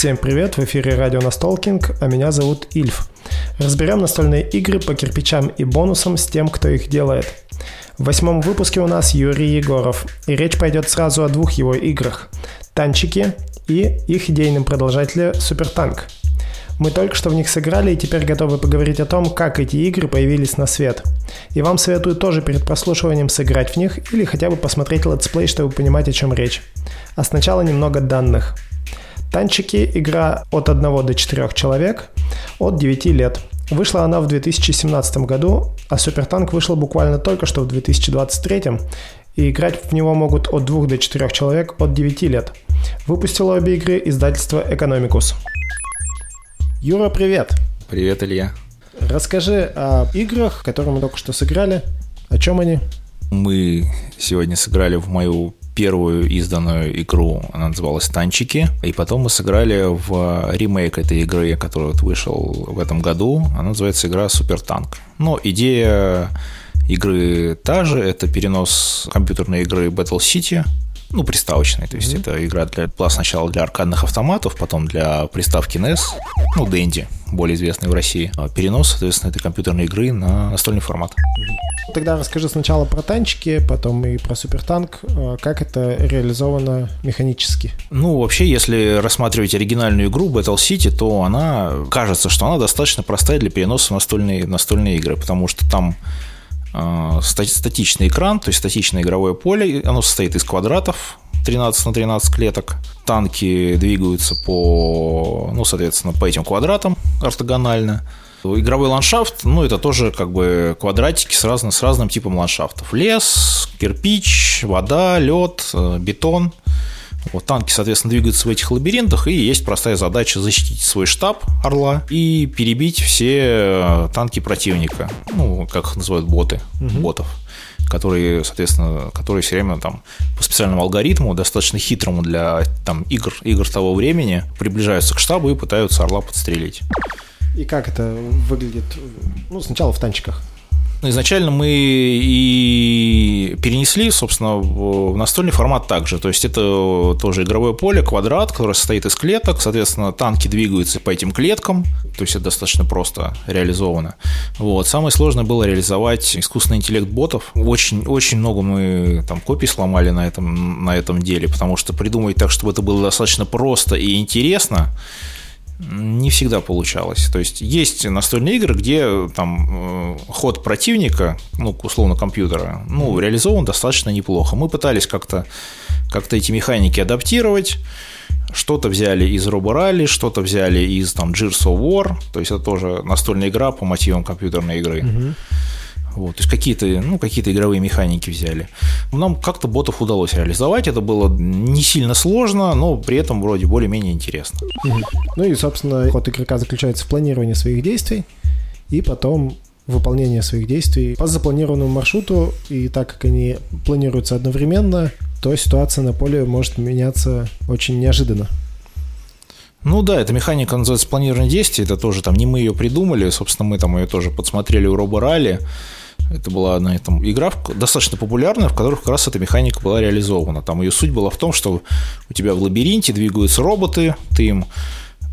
Всем привет, в эфире радио Настолкинг, а меня зовут Ильф. Разберем настольные игры по кирпичам и бонусам с тем, кто их делает. В восьмом выпуске у нас Юрий Егоров, и речь пойдет сразу о двух его играх – «Танчики» и их идейном продолжателе «Супертанк». Мы только что в них сыграли и теперь готовы поговорить о том, как эти игры появились на свет. И вам советую тоже перед прослушиванием сыграть в них или хотя бы посмотреть let's play, чтобы понимать, о чем речь. А сначала немного данных. Танчики – игра от 1 до 4 человек от 9 лет. Вышла она в 2017 году, а Супертанк вышел буквально только что в 2023, и играть в него могут от 2 до 4 человек от 9 лет. Выпустило обе игры издательство Economicus. Юра, привет! Привет, Илья. Расскажи о играх, которые мы только что сыграли. О чем они? Мы сегодня сыграли в мою первую изданную игру, она называлась «Танчики», и потом мы сыграли в ремейк этой игры, который вот вышел в этом году, она называется игра «Супертанк». Но идея игры та же, это перенос компьютерной игры Battle City ну, приставочной. То есть mm-hmm. это игра для, была сначала для аркадных автоматов, потом для приставки NES, ну, Dendy, более известный в России. А перенос, соответственно, этой компьютерной игры на настольный формат. Тогда расскажи сначала про танчики, потом и про супертанк. А как это реализовано механически? Ну, вообще, если рассматривать оригинальную игру Battle City, то она кажется, что она достаточно простая для переноса в настольные, настольные игры, потому что там статичный экран, то есть статичное игровое поле, оно состоит из квадратов, 13 на 13 клеток. Танки двигаются по, ну, соответственно, по этим квадратам ортогонально. Игровой ландшафт, ну, это тоже как бы квадратики с, разным, с разным типом ландшафтов. Лес, кирпич, вода, лед, э, бетон – вот, танки, соответственно, двигаются в этих лабиринтах, и есть простая задача защитить свой штаб Орла и перебить все э, танки противника, ну, как их называют боты, угу. ботов которые, соответственно, которые все время там по специальному алгоритму, достаточно хитрому для там, игр, игр того времени, приближаются к штабу и пытаются орла подстрелить. И как это выглядит? Ну, сначала в танчиках. Ну, изначально мы и перенесли, собственно, в настольный формат также. То есть это тоже игровое поле, квадрат, который состоит из клеток. Соответственно, танки двигаются по этим клеткам. То есть это достаточно просто реализовано. Вот. Самое сложное было реализовать искусственный интеллект ботов. Очень, очень много мы там копий сломали на этом, на этом деле, потому что придумать так, чтобы это было достаточно просто и интересно, не всегда получалось. То есть есть настольные игры, где там э, ход противника, ну, условно, компьютера, ну, реализован достаточно неплохо. Мы пытались как-то как эти механики адаптировать. Что-то взяли из Роборали, что-то взяли из там Gears of War, то есть это тоже настольная игра по мотивам компьютерной игры. Угу. Вот, то есть какие-то, ну, какие-то игровые механики взяли. Нам как-то ботов удалось реализовать. Это было не сильно сложно, но при этом вроде более-менее интересно. Ну и, собственно, ход игрока заключается в планировании своих действий и потом выполнение своих действий по запланированному маршруту. И так как они планируются одновременно, то ситуация на поле может меняться очень неожиданно. Ну да, эта механика называется планирование действий, это тоже там не мы ее придумали, собственно, мы там ее тоже подсмотрели у Роба Ралли, это была одна там, игра достаточно популярная, в которой как раз эта механика была реализована. Там ее суть была в том, что у тебя в лабиринте двигаются роботы, ты им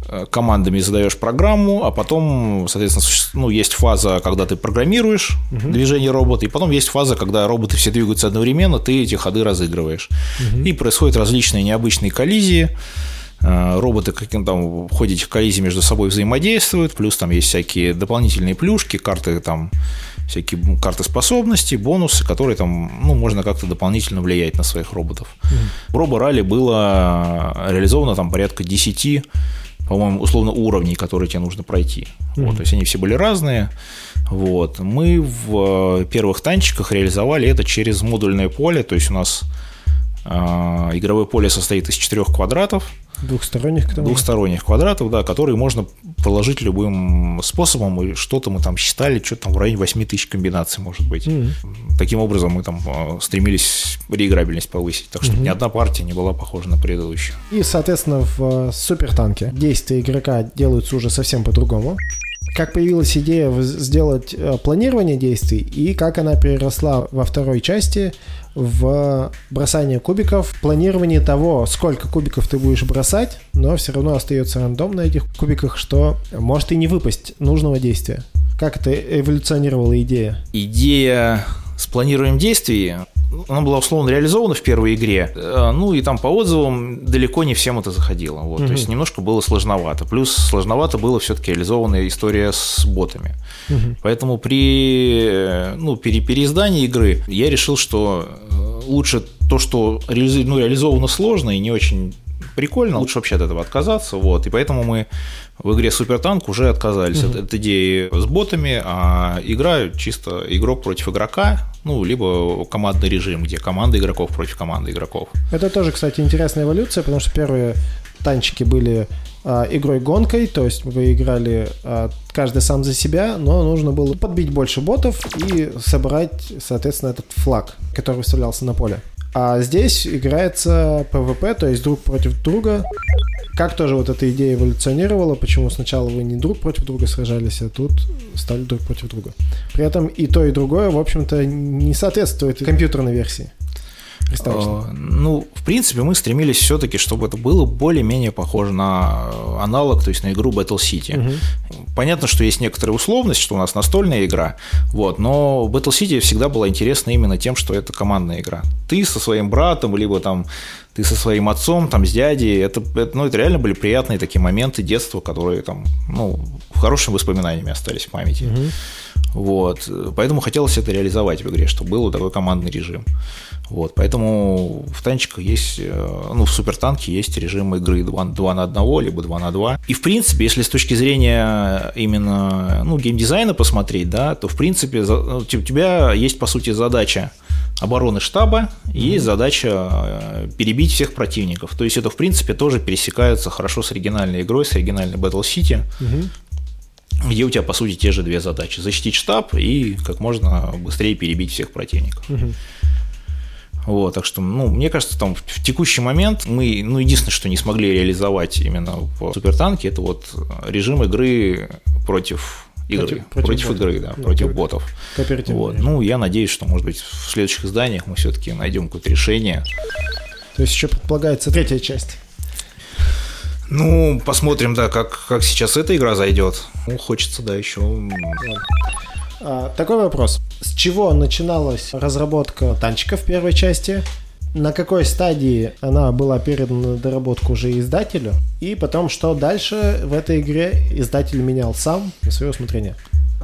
э, командами задаешь программу, а потом, соответственно, ну, есть фаза, когда ты программируешь угу. движение робота, и потом есть фаза, когда роботы все двигаются одновременно, ты эти ходы разыгрываешь. Угу. И происходят различные необычные коллизии. Э, роботы каким там в ходе этих коллизий между собой взаимодействуют, плюс там есть всякие дополнительные плюшки, карты там всякие карты способностей, бонусы, которые там, ну, можно как-то дополнительно влиять на своих роботов. Mm-hmm. В Робо-ралли было реализовано там порядка 10 по-моему, условно уровней, которые тебе нужно пройти. Mm-hmm. Вот, то есть они все были разные. Вот. Мы в первых танчиках реализовали это через модульное поле, то есть у нас э, игровое поле состоит из четырех квадратов, Двухсторонних, к тому Двухсторонних квадратов, да, которые можно проложить любым способом. И что-то мы там считали, что-то там в районе 8 тысяч комбинаций может быть. Mm-hmm. Таким образом мы там а, стремились реиграбельность повысить. Так что mm-hmm. ни одна партия не была похожа на предыдущую. И, соответственно, в а, супертанке действия игрока делаются уже совсем по-другому. Как появилась идея сделать э, планирование действий и как она переросла во второй части в бросание кубиков, планирование того, сколько кубиков ты будешь бросать, но все равно остается рандом на этих кубиках, что может и не выпасть нужного действия. Как это эволюционировала идея? Идея с планированием действий она была условно реализована в первой игре, э, ну и там по отзывам далеко не всем это заходило, вот, угу. то есть немножко было сложновато, плюс сложновато было все-таки реализованная история с ботами, угу. поэтому при э, ну, пере переиздании игры я решил, что э, лучше то, что ну, реализовано сложно и не очень прикольно, лучше вообще от этого отказаться, вот, и поэтому мы в игре Супер Танк уже отказались угу. от, от идеи с ботами, а игра чисто игрок против игрока, ну, либо командный режим, где команда игроков против команды игроков. Это тоже, кстати, интересная эволюция, потому что первые танчики были а, игрой-гонкой, то есть вы играли а, каждый сам за себя, но нужно было подбить больше ботов и собрать, соответственно, этот флаг, который выставлялся на поле. А здесь играется PvP, то есть друг против друга. Как тоже вот эта идея эволюционировала, почему сначала вы не друг против друга сражались, а тут стали друг против друга. При этом и то, и другое, в общем-то, не соответствует компьютерной версии. Uh, ну, в принципе, мы стремились все-таки, чтобы это было более-менее похоже на аналог, то есть на игру Battle City. Угу. Понятно, что есть некоторая условность, что у нас настольная игра, вот, но Battle City всегда была интересна именно тем, что это командная игра. Ты со своим братом, либо там ты со своим отцом, там, с дядей, это, это, ну, это реально были приятные такие моменты детства, которые там, ну, хорошими воспоминаниями остались в памяти. Угу. Вот, поэтому хотелось это реализовать в игре, чтобы был такой командный режим. Вот, поэтому в танчиках есть, э, ну, в супертанке есть режим игры 2, 2 на 1, либо 2 на 2. И, в принципе, если с точки зрения именно, ну, геймдизайна посмотреть, да, то, в принципе, ну, у тебя есть, по сути, задача обороны штаба и есть задача э, перебить всех противников. То есть это, в принципе, тоже пересекается хорошо с оригинальной игрой, с оригинальной Battle City. Угу где у тебя, по сути, те же две задачи. Защитить штаб и как можно быстрее перебить всех противников. Угу. Вот, так что, ну, мне кажется, там в текущий момент мы, ну, единственное, что не смогли реализовать именно в Супертанке, это вот режим игры против игры, против, против, против игры, да, ну, против ботов. Вот. Ну, я надеюсь, что, может быть, в следующих изданиях мы все-таки найдем какое-то решение. То есть еще предполагается третья часть. Ну, посмотрим, да, как, как сейчас эта игра зайдет. Ну, хочется, да, еще. А, такой вопрос. С чего начиналась разработка танчика в первой части? На какой стадии она была передана на доработку уже издателю? И потом, что дальше в этой игре издатель менял сам на свое усмотрение?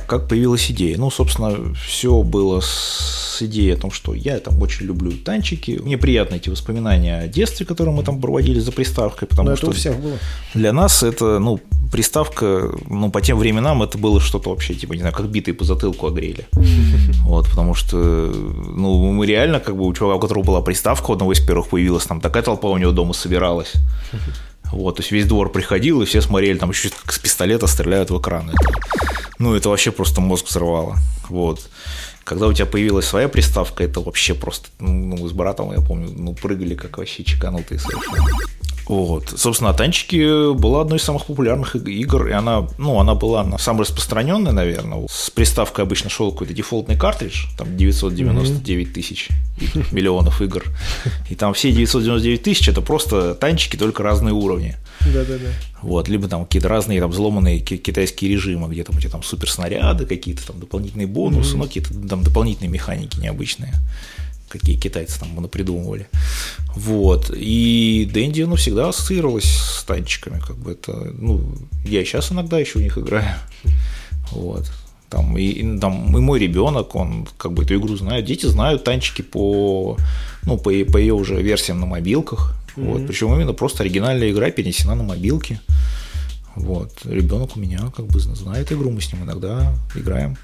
Как появилась идея? Ну, собственно, все было с идеей о том, что я там очень люблю танчики. Мне приятны эти воспоминания о детстве, которые мы там проводили за приставкой, потому Но что это у всех было. для нас это, ну, приставка, ну, по тем временам это было что-то вообще, типа, не знаю, как битые по затылку огрели. Вот, потому что, ну, мы реально, как бы, у чувака, у которого была приставка, у одного из первых появилась, там такая толпа у него дома собиралась. Вот, то есть весь двор приходил, и все смотрели, там еще как с пистолета стреляют в экран. Это, ну, это вообще просто мозг взорвало. Вот. Когда у тебя появилась своя приставка, это вообще просто, ну, мы с братом, я помню, ну, прыгали как вообще чеканутые совершенно. Вот. Собственно, о танчике была одной из самых популярных игр, и она, ну, она была она самая распространенная, наверное. С приставкой обычно шел какой-то дефолтный картридж, там 999 тысяч миллионов игр. И там все 999 тысяч это просто танчики, только разные уровни. Да-да-да. Вот, либо там какие-то разные там взломанные китайские режимы, где там у тебя там суперснаряды, какие-то там дополнительные бонусы, mm-hmm. ну, какие-то там дополнительные механики необычные какие китайцы там придумывали. Вот. И Дэнди, ну, всегда ассоциировалась с танчиками, как бы это, ну, я сейчас иногда еще у них играю. Вот. Там, и, и, там, и мой ребенок, он как бы эту игру знает. Дети знают танчики по, ну, по, по ее уже версиям на мобилках. Mm-hmm. Вот. Причем именно просто оригинальная игра перенесена на мобилки. Вот. Ребенок у меня как бы знает игру, мы с ним иногда играем.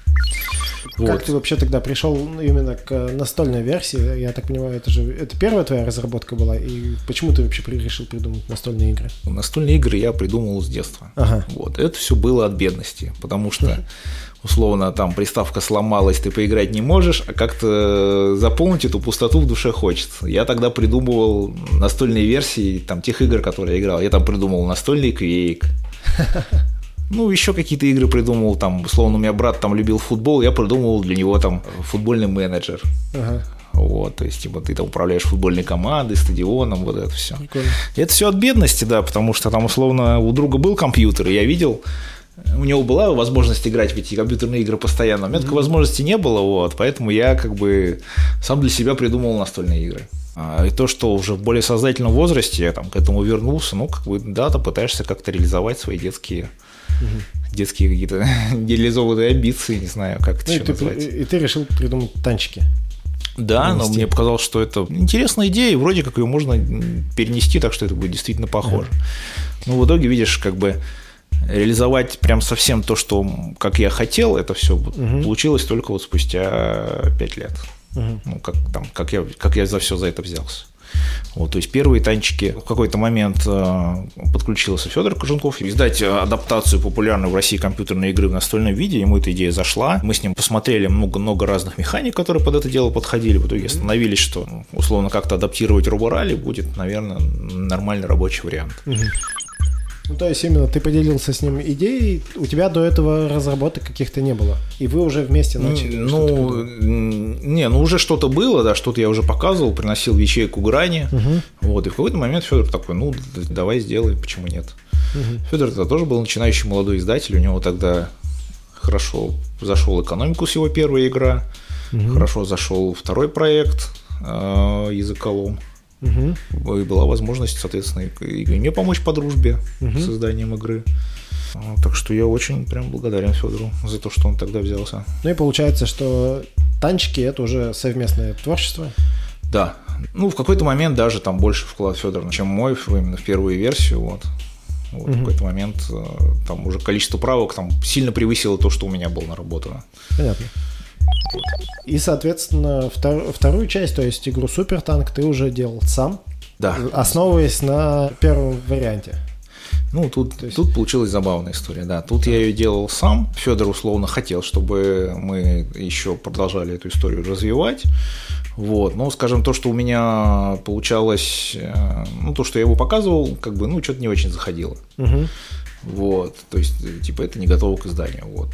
Вот. Как ты вообще тогда пришел именно к настольной версии? Я так понимаю, это же это первая твоя разработка была, и почему ты вообще решил придумать настольные игры? Настольные игры я придумал с детства. Ага. Вот. Это все было от бедности, потому что условно там приставка сломалась, ты поиграть не можешь, а как-то заполнить эту пустоту в душе хочется. Я тогда придумывал настольные версии там тех игр, которые я играл. Я там придумал настольный квейк, Ну, еще какие-то игры придумывал, там, условно, у меня брат там любил футбол, я придумывал для него там футбольный менеджер. Ага. Вот, то есть, типа, ты там управляешь футбольной командой, стадионом, вот это все. Прикольно. Это все от бедности, да, потому что там, условно, у друга был компьютер, и я видел, у него была возможность играть в эти компьютерные игры постоянно, у меня такой возможности не было, вот, поэтому я как бы сам для себя придумал настольные игры. А, И то, что уже в более сознательном возрасте я там к этому вернулся, ну, как бы, да, ты пытаешься как-то реализовать свои детские, детские какие-то нереализованные амбиции, не знаю, как это Ну, и, еще ты, назвать. и ты решил придумать танчики. Да, но перенести. мне показалось, что это интересная идея, и вроде как ее можно перенести так, что это будет действительно похоже. Ну, в итоге, видишь, как бы реализовать прям совсем то, что как я хотел, это все получилось только вот спустя пять лет. Ну, как, там, как, я, как я за все за это взялся. Вот, то есть первые танчики в какой-то момент э, подключился Федор Кожунков издать адаптацию популярной в России компьютерной игры в настольном виде. Ему эта идея зашла. Мы с ним посмотрели много-много разных механик, которые под это дело подходили. В итоге остановились, что ну, условно как-то адаптировать роборали будет, наверное, нормальный рабочий вариант. Ну, то есть именно ты поделился с ним идеей, у тебя до этого разработок каких-то не было. И вы уже вместе начали. Ну, не, ну уже что-то было, да, что-то я уже показывал, приносил ячейку грани. Вот, и в какой-то момент Федор такой, ну, давай сделай, почему нет. Федор это тоже был начинающий молодой издатель, у него тогда хорошо зашел экономику с его первая игра, хорошо зашел второй проект э, языколом. Мгм. И была возможность, соответственно, и и мне помочь по дружбе с созданием игры. А, Так что я очень прям благодарен Федору за то, что он тогда взялся. Ну и получается, что танчики это уже совместное творчество. Да. Ну, в какой-то момент даже там больше вклад Федора, чем мой, именно в первую версию. Вот. Вот В какой-то момент э, там уже количество правок там сильно превысило то, что у меня было наработано. Понятно. И, соответственно, втор- вторую часть, то есть игру Супер Танк, ты уже делал сам, Да. основываясь на первом варианте. Ну, тут, есть- тут получилась забавная история, да. Тут я ее делал сам. Федор условно хотел, чтобы мы еще продолжали эту историю развивать. Вот. Но, скажем, то, что у меня получалось, э, ну, то, что я его показывал, как бы, ну, что-то не очень заходило. Мгм. Вот, то есть, э, типа, это не готово к изданию, вот.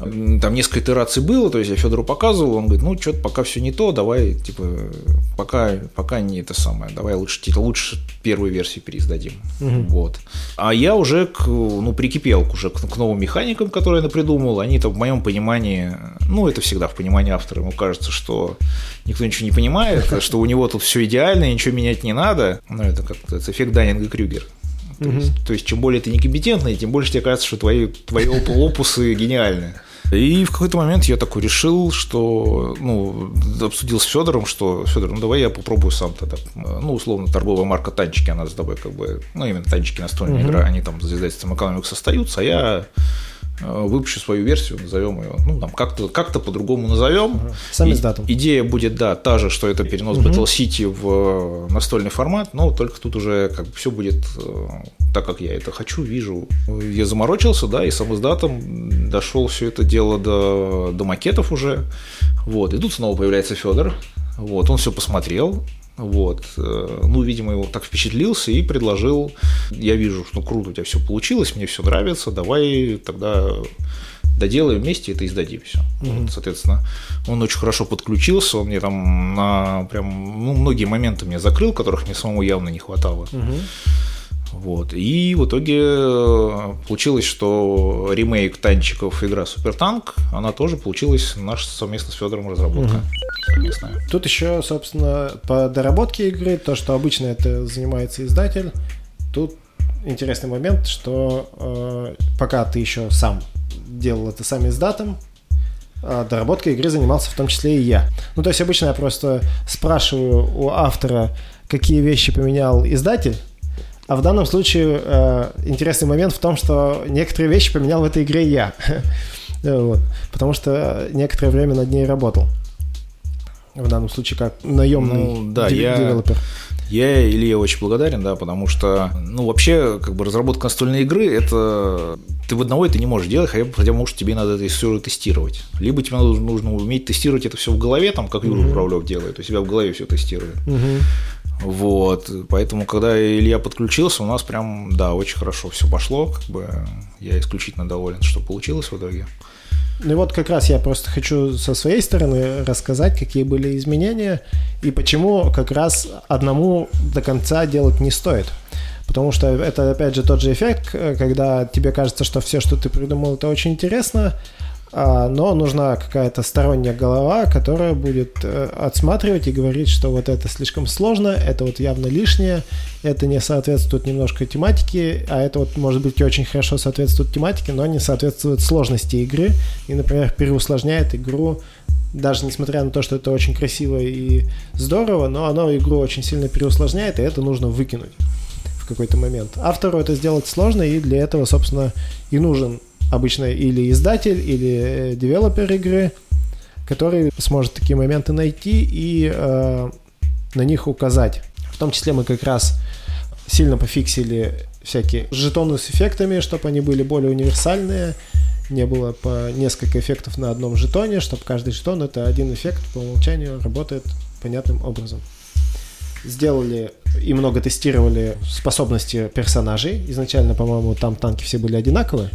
Там несколько итераций было, то есть я Федору показывал, он говорит, ну, что-то пока все не то, давай, типа, пока, пока не это самое, давай лучше, типа, лучше первую версию переиздадим. Вот. А я уже, к, ну, прикипел уже к, к новым механикам, которые я придумал, они-то в моем понимании, ну, это всегда в понимании автора, ему кажется, что никто ничего не понимает, что у него тут все идеально, ничего менять не надо, ну, это как-то эффект Даннинга Крюгер. То, есть, то есть, чем более ты некомпетентный, тем больше тебе кажется, что твои, твои оп- опусы гениальны. И в какой-то момент я такой решил, что, ну, обсудил с Федором, что, Федор, ну давай я попробую сам тогда. Ну, условно, торговая марка танчики, она с тобой как бы, ну, именно танчики настольная игра, они там за издательством экономик остаются, а я выпущу свою версию, назовем ее, ну, там, как-то как по-другому назовем. Сам И- издатом. Идея будет, да, та же, что это перенос Battle City в э, настольный формат, но только тут уже как бы все будет э, так, как я это хочу, вижу. Я заморочился, да, и сам издатом дошел все это дело до, до макетов уже. Вот, и тут снова появляется Федор. Вот, он все посмотрел, вот, э, ну, видимо, его так впечатлился и предложил, я вижу, что круто у тебя все получилось, мне все нравится, давай тогда доделаем вместе это издадим все. Вот, соответственно, он очень хорошо подключился, он мне там на прям ну, многие моменты мне закрыл, которых мне самому явно не хватало. Вот. И в итоге э, получилось, что ремейк танчиков игра Супер Танк, она тоже получилась наша совместно с Федором разработка. Совместная. Тут еще, собственно, по доработке игры, то, что обычно это занимается издатель, тут интересный момент, что э, пока ты еще сам делал это сам издатом, а доработкой игры занимался в том числе и я. Ну, то есть обычно я просто спрашиваю у автора, какие вещи поменял издатель, а в данном случае э, интересный момент в том, что некоторые вещи поменял в этой игре я. Вот. Потому что некоторое время над ней работал. В данном случае как наемный Ну, да, дев- я- девелопер. Я Илье очень благодарен, да, потому что, ну, вообще, как бы разработка настольной игры, это ты в одного это не можешь делать, хотя, хотя может, тебе надо это все тестировать. Либо тебе нужно, нужно уметь тестировать это все в голове, там, как Юра Журавлев делает, у себя в голове все тестирует. Мгм. Вот, поэтому, когда Илья подключился, у нас прям, да, очень хорошо все пошло, как бы я исключительно доволен, что получилось в итоге. Ну и вот как раз я просто хочу со своей стороны рассказать, какие были изменения и почему как раз одному до конца делать не стоит. Потому что это, опять же, тот же эффект, когда тебе кажется, что все, что ты придумал, это очень интересно, но нужна какая-то сторонняя голова, которая будет э, отсматривать и говорить, что вот это слишком сложно, это вот явно лишнее, это не соответствует немножко тематике, а это вот может быть очень хорошо соответствует тематике, но не соответствует сложности игры и, например, переусложняет игру даже несмотря на то, что это очень красиво и здорово, но оно игру очень сильно переусложняет, и это нужно выкинуть в какой-то момент. Автору это сделать сложно, и для этого, собственно, и нужен обычно или издатель, или э, девелопер игры, который сможет такие моменты найти и э, на них указать. В том числе мы как раз сильно пофиксили всякие жетоны с эффектами, чтобы они были более универсальные, не было по несколько эффектов на одном жетоне, чтобы каждый жетон это один эффект по умолчанию работает понятным образом. Сделали и много тестировали способности персонажей. Изначально, по-моему, там танки все были одинаковые.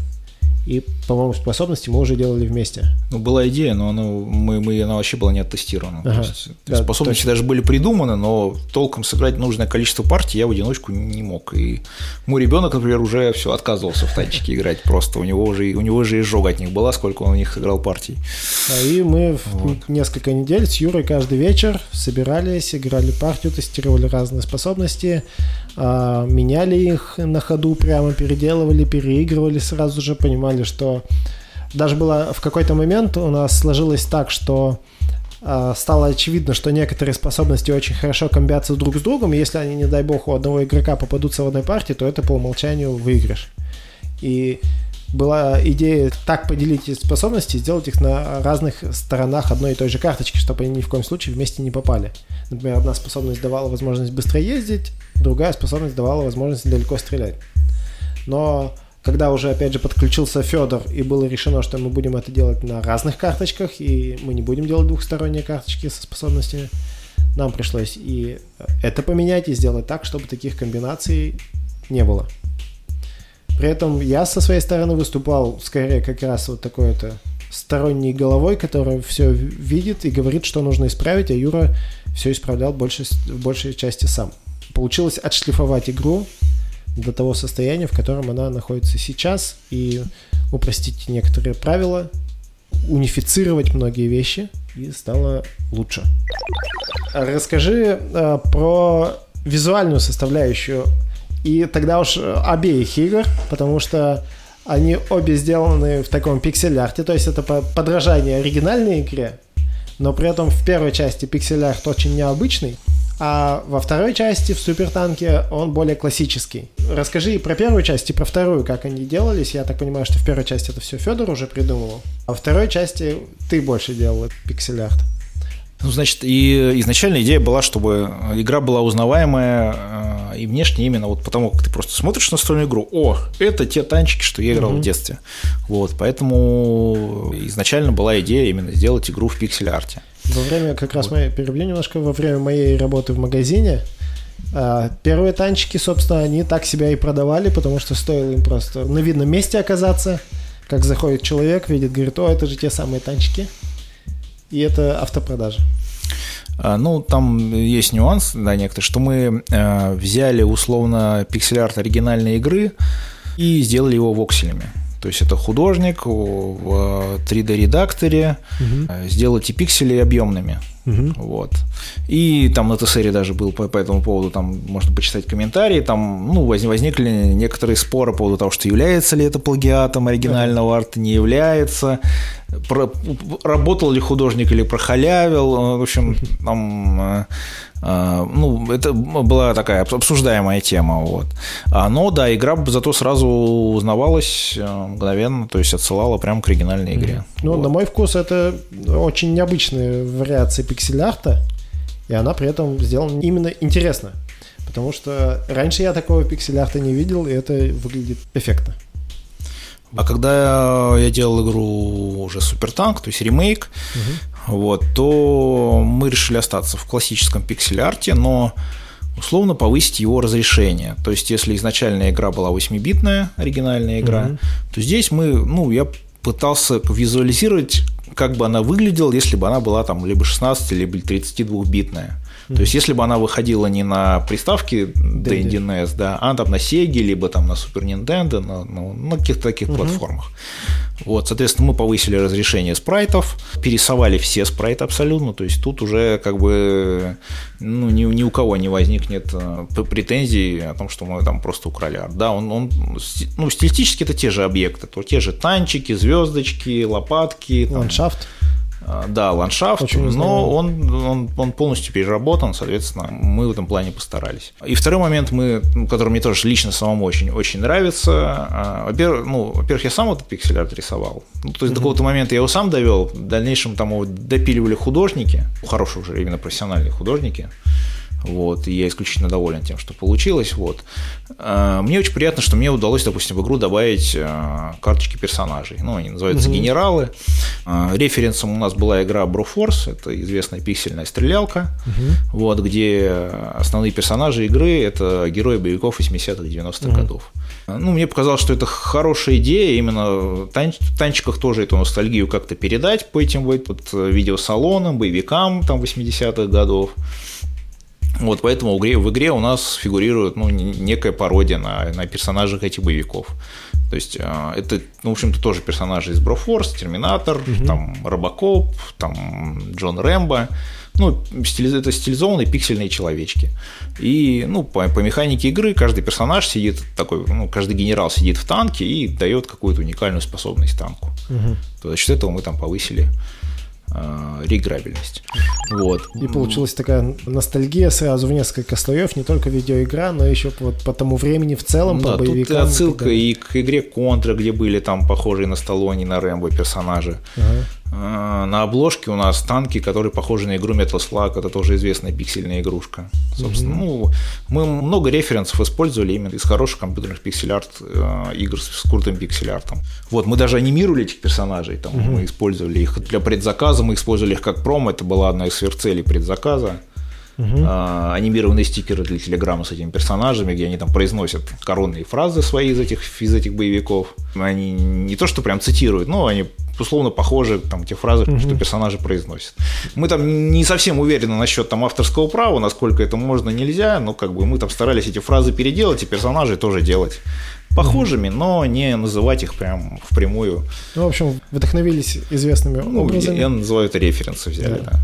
И, по-моему, способности мы уже делали вместе. Ну, была идея, но она, мы, мы, она вообще была не оттестирована. Ага. То есть, да, способности точно. даже были придуманы, но толком сыграть нужное количество партий я в одиночку не мог. И мой ребенок, например, уже все отказывался в танчики играть просто. У него уже, у него же изжога от них была, сколько он в них играл партий. А и мы вот. несколько недель с Юрой каждый вечер собирались, играли партию, тестировали разные способности. А, меняли их на ходу, прямо переделывали, переигрывали, сразу же понимали, что даже было в какой-то момент у нас сложилось так, что а, стало очевидно, что некоторые способности очень хорошо комбятся друг с другом, и если они, не дай бог, у одного игрока попадутся в одной партии, то это по умолчанию выигрыш. И была идея так поделить эти способности, сделать их на разных сторонах одной и той же карточки, чтобы они ни в коем случае вместе не попали. Например, одна способность давала возможность быстро ездить, другая способность давала возможность далеко стрелять. Но когда уже, опять же, подключился Федор, и было решено, что мы будем это делать на разных карточках, и мы не будем делать двухсторонние карточки со способностями, нам пришлось и это поменять, и сделать так, чтобы таких комбинаций не было. При этом я со своей стороны выступал скорее как раз вот такой-то сторонней головой, которая все видит и говорит, что нужно исправить, а Юра все исправлял больше, в большей части сам. Получилось отшлифовать игру до того состояния, в котором она находится сейчас, и упростить некоторые правила, унифицировать многие вещи, и стало лучше. Расскажи э, про визуальную составляющую. И тогда уж обеих игр, потому что они обе сделаны в таком пиксель-арте, то есть это подражание оригинальной игре, но при этом в первой части пиксель-арт очень необычный, а во второй части в Супертанке он более классический. Расскажи про первую часть и про вторую, как они делались. Я так понимаю, что в первой части это все Федор уже придумывал, а во второй части ты больше делал пиксель-арт. Ну, значит, и изначально идея была, чтобы игра была узнаваемая э, и внешне именно вот потому, как ты просто смотришь на настольную игру, о, это те танчики, что я играл mm-hmm. в детстве. Вот, поэтому изначально была идея именно сделать игру в пиксель-арте. Во время, как раз вот. моей, перебью немножко, во время моей работы в магазине, э, первые танчики, собственно, они так себя и продавали, потому что стоило им просто на видном месте оказаться, как заходит человек, видит, говорит, о, это же те самые танчики и это автопродажа. А, ну, там есть нюанс, да, некоторые, что мы э, взяли условно пиксель-арт оригинальной игры и сделали его вокселями. То есть это художник в 3D-редакторе угу. сделал эти пиксели объемными. Угу. Вот. И там на ТСРе даже был по, по этому поводу, там можно почитать комментарии, там ну, возникли некоторые споры по поводу того, что является ли это плагиатом оригинального арта, не является, про, работал ли художник или прохалявил, в общем, там э, а, ну, это была такая обсуждаемая тема. Вот. А, но да, игра зато сразу узнавалась э, мгновенно, то есть отсылала прямо к оригинальной игре. Ну, вот. на мой вкус, это очень необычная вариация пиксель-арта, и она при этом сделана именно интересно. Потому что раньше я такого пиксель-арта не видел, и это выглядит эффектно. А когда я делал игру уже Супер Танк, то есть ремейк, угу. вот, то мы решили остаться в классическом пиксель-арте, но условно повысить его разрешение. То есть, если изначальная игра была 8-битная, оригинальная игра, mm-hmm. то здесь мы, ну, я пытался визуализировать, как бы она выглядела, если бы она была там либо 16, либо 32-битная. То есть, если бы она выходила не на приставке Dendy NES, да, а там на Sega, либо там на Super Nintendo, на, на, на каких-то таких угу. платформах. Вот, соответственно, мы повысили разрешение спрайтов, пересовали все спрайты абсолютно, то есть тут уже как бы ну, ни, ни у кого не возникнет э, претензий о том, что мы там просто украли арт. Да, он, он ну, стилистически это те же объекты, то те же танчики, звездочки, лопатки. Там, Ландшафт. А, да, ландшафт, Очень но он, он, он полностью переработан, соответственно, мы в этом плане постарались. И второй момент, мы, который мне тоже лично самому очень, очень нравится. А, во-первых, ну, во-первых, я сам этот пиксель-арт рисовал. Ну, то есть mm-hmm. до какого-то момента я его сам довел, в дальнейшем там его допиливали художники, хорошие уже именно профессиональные художники. Вот, и я исключительно доволен тем, что получилось. Вот. А, мне очень приятно, что мне удалось, допустим, в игру добавить а, карточки персонажей. Ну, они называются угу. генералы. А, референсом у нас была игра Broforce, это известная пиксельная стрелялка, угу. вот, где основные персонажи игры – это герои боевиков 80-х, 90-х угу. годов. Ну, мне показалось, что это хорошая идея, именно в танчиках тоже эту ностальгию как-то передать по этим вот, видеосалонам, боевикам там 80-х годов. Вот поэтому в игре, в игре у нас фигурирует ну, некая пародия на, на персонажей этих боевиков. То есть э, это, ну, в общем-то, тоже персонажи из Брофорс, Терминатор, угу. там Робокоп, там Джон Рэмбо. Ну, это стилизованные пиксельные человечки. И, ну, по, по механике игры каждый персонаж сидит такой, ну, каждый генерал сидит в танке и дает какую-то уникальную способность танку. Угу. То за счет этого мы там повысили э, реиграбельность. Вот. И получилась такая ностальгия сразу в несколько слоев, не только видеоигра, но еще вот по тому времени в целом, да, по боевикам. Тут отсылка и, и к игре Контра, где были там похожие на Сталлоне, на Рэмбо персонажи. Ага. А, на обложке у нас танки, которые похожи на игру Metal Slug, это тоже известная пиксельная игрушка. Собственно, mm-hmm. ну, мы много референсов использовали именно из хороших компьютерных пиксель-арт э, игр с крутым пиксель-артом. Вот, мы даже анимировали этих персонажей, там, mm-hmm. мы использовали их для предзаказа, мы использовали их как промо, это была одна из сверхцелей предзаказа. Угу. А, анимированные стикеры для Телеграма с этими персонажами, где они там произносят коронные фразы свои из этих, из этих боевиков. Они не то, что прям цитируют, но они условно похожи, там, те фразы, угу. что персонажи произносят. Мы там не совсем уверены насчет там авторского права, насколько это можно, нельзя, но как бы мы там старались эти фразы переделать и персонажей тоже делать похожими, но не называть их прям впрямую. Ну, в общем, вдохновились известными ну, образами. Я называю это референсы взяли, да. да.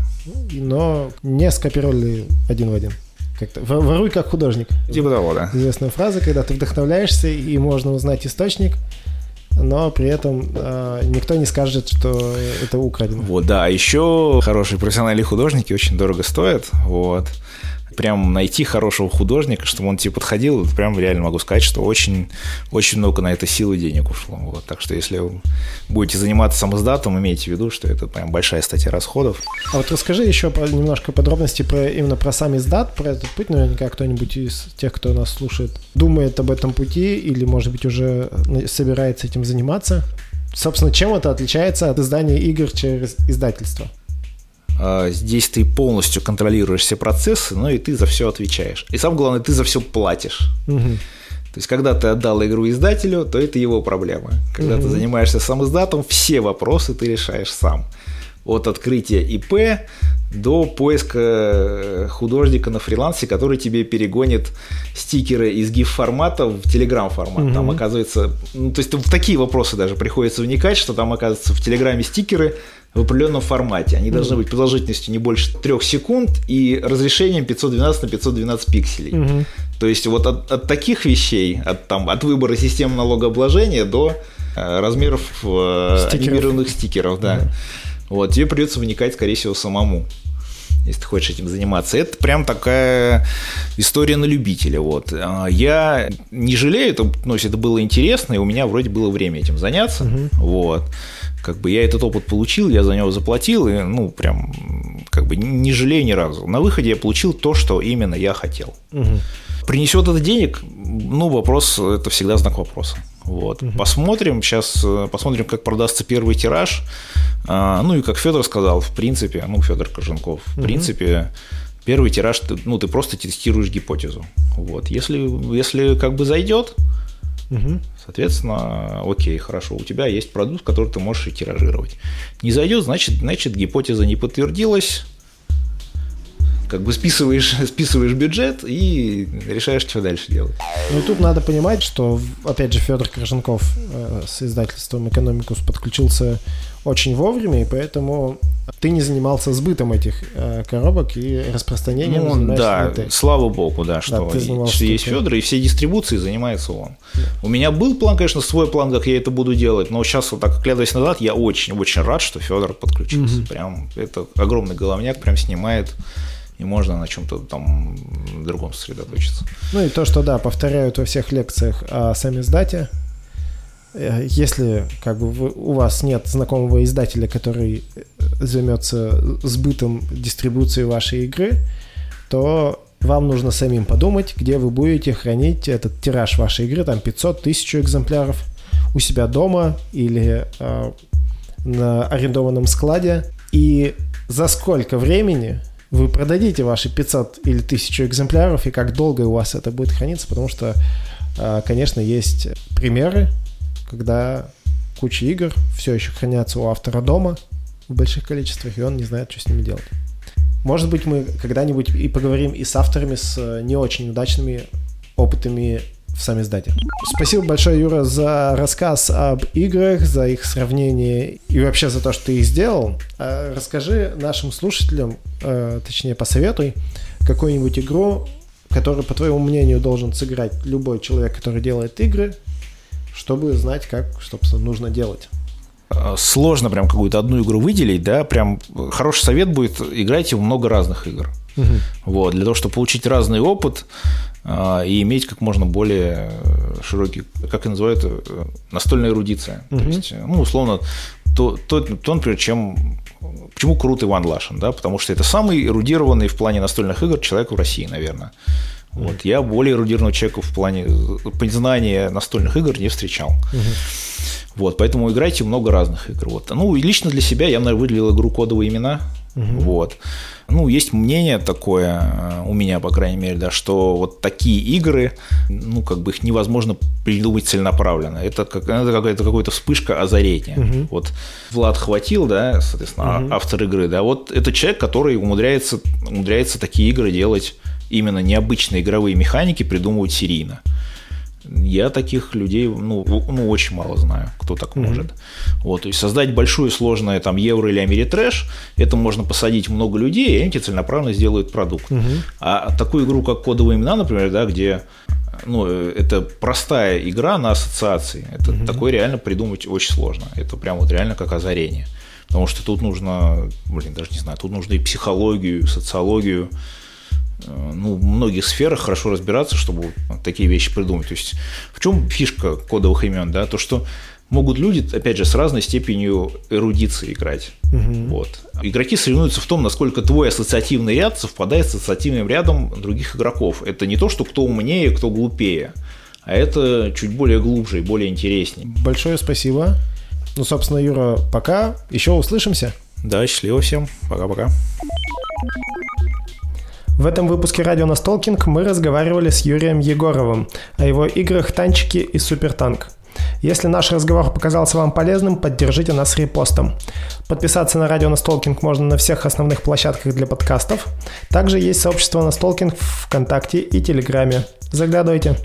Но не скопировали один в один. Как-то воруй как художник. Типа того, да. Известная фраза, когда ты вдохновляешься и можно узнать источник, но при этом э, никто не скажет, что это украдено. Вот, да. Еще хорошие профессиональные художники очень дорого стоят. Вот прям найти хорошего художника, чтобы он тебе подходил, прям реально могу сказать, что очень, очень много на это сил и денег ушло. Вот. Так что если вы будете заниматься самоздатом, имейте в виду, что это прям большая статья расходов. А вот расскажи еще про, немножко подробностей про, именно про сам издат, про этот путь. Наверняка кто-нибудь из тех, кто нас слушает, думает об этом пути или, может быть, уже собирается этим заниматься. Собственно, чем это отличается от издания игр через издательство? А, здесь ты полностью контролируешь все процессы, но и ты за все отвечаешь. И самое главное, ты за все платишь. Угу. То есть, когда ты отдал игру издателю, то это его проблема. Когда угу. ты занимаешься сам издатом, все вопросы ты решаешь сам. От открытия ИП до поиска э, художника на фрилансе, который тебе перегонит стикеры из GIF формата в Telegram формат. Угу. Там оказывается, ну, то есть в такие вопросы даже приходится вникать, что там оказывается в Телеграме стикеры в определенном формате. Они должны быть продолжительностью не больше 3 секунд и разрешением 512 на 512 пикселей. То есть вот от, от таких вещей, от, там, от выбора системы налогообложения до э, размеров э, стикеров. анимированных стикеров, да. Вот, тебе придется вникать, скорее всего, самому если ты хочешь этим заниматься. Это прям такая история на любителя. Вот. А, я не жалею, это, ну, это было интересно, и у меня вроде было время этим заняться. Угу. Вот как бы я этот опыт получил, я за него заплатил, и, ну, прям, как бы не жалею ни разу. На выходе я получил то, что именно я хотел. Угу. Принесет это денег? Ну, вопрос, это всегда знак вопроса. Вот. Угу. Посмотрим, сейчас э, посмотрим, как продастся первый тираж. А, ну и как Федор сказал, в принципе, ну, Федор Коженков, в угу. принципе, Первый тираж, ну, ты просто тестируешь гипотезу. Вот. Если, если как бы зайдет, угу. соответственно, окей, хорошо, у тебя есть продукт, который ты можешь и тиражировать. Не зайдет, значит, значит гипотеза не подтвердилась, как бы списываешь, списываешь бюджет и решаешь, что дальше делать. Ну и тут надо понимать, что, опять же, Федор Крыженков э, с издательством «Экономикус» подключился очень вовремя, и поэтому ты не занимался сбытом этих э, коробок и распространением. Ну, да, ты. слава богу, да, что, да, занимался, что есть Федор, и все дистрибуции занимается он. Да. У меня был план, конечно, свой план, как я это буду делать, но сейчас вот так, оглядываясь назад, я очень-очень рад, что Федор подключился. Угу. Прям это огромный головняк, прям снимает и можно на чем-то там другом сосредоточиться. Ну и то, что, да, повторяют во всех лекциях о сами издате, э, если как бы вы, у вас нет знакомого издателя, который э, займется сбытом дистрибуции вашей игры, то вам нужно самим подумать, где вы будете хранить этот тираж вашей игры, там 500 тысяч экземпляров у себя дома или э, на арендованном складе, и за сколько времени вы продадите ваши 500 или 1000 экземпляров, и как долго у вас это будет храниться, потому что, а, конечно, есть примеры, когда куча игр все еще хранятся у автора дома в больших количествах, и он не знает, что с ними делать. Может быть, мы когда-нибудь и поговорим и с авторами с э, не очень удачными опытами в сами издате. Спасибо большое, Юра, за рассказ об играх, за их сравнение и вообще за то, что ты их сделал. А расскажи нашим слушателям, э, точнее, посоветуй какую-нибудь игру, которую, по твоему мнению, должен сыграть любой человек, который делает игры, чтобы знать, как, собственно, нужно делать э, сложно прям какую-то одну игру выделить, да, прям хороший совет будет, играйте в много разных игр. Угу. Вот, для того, чтобы получить разный опыт, а, и иметь как можно более широкий, как и называют, э, настольная эрудиция. Угу. То есть, ну, условно, то, то, то, например, чем, почему крут Иван Лашин, да, потому что это самый эрудированный в плане настольных игр человек в России, наверное. Вот. Я более эрудированного человека в плане познания настольных игр не встречал. Угу. Вот, поэтому играйте много разных игр. Вот. Ну, и лично для себя я, наверное, выделил игру «Кодовые имена». Угу. Вот. Ну, есть мнение такое, э, у меня, по крайней мере, да, что вот такие игры, ну, как бы их невозможно придумать целенаправленно. Это, как, это какая-то, какая-то вспышка озарения. Угу. Вот Влад хватил, да, соответственно, угу. автор игры, да, вот это человек, который умудряется, умудряется такие игры делать именно необычные игровые механики, придумывать серийно. Я таких людей, ну, ну очень мало знаю, кто так mm-hmm. может. Вот, есть создать большое сложное там евро или америтрэш, это можно посадить много людей, и они целенаправленно сделают продукт. Mm-hmm. А такую игру, как кодовые имена, например, да, где ну, это простая игра на ассоциации. Это mm-hmm. такое реально придумать очень сложно. Это прям вот реально как озарение. Потому что тут нужно, блин, даже не знаю, тут нужно и психологию, и социологию, Э, ну, в многих сферах хорошо разбираться, чтобы такие вещи придумать. То есть в чем фишка кодовых имен, да, то что могут люди, опять же, с разной степенью эрудиции играть. Угу. Вот. Игроки соревнуются в том, насколько твой ассоциативный ряд совпадает с ассоциативным рядом других игроков. Это не то, что кто умнее, кто глупее, а это чуть более глубже и более интереснее. Большое спасибо. Ну, собственно, Юра, пока. Еще услышимся. Да, счастливо всем. Пока-пока. В этом выпуске радио Настолкинг мы разговаривали с Юрием Егоровым о его играх «Танчики» и «Супертанк». Если наш разговор показался вам полезным, поддержите нас репостом. Подписаться на радио Настолкинг можно на всех основных площадках для подкастов. Также есть сообщество Настолкинг в ВКонтакте и Телеграме. Заглядывайте.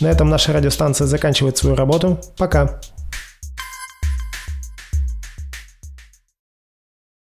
На этом наша радиостанция заканчивает свою работу. Пока.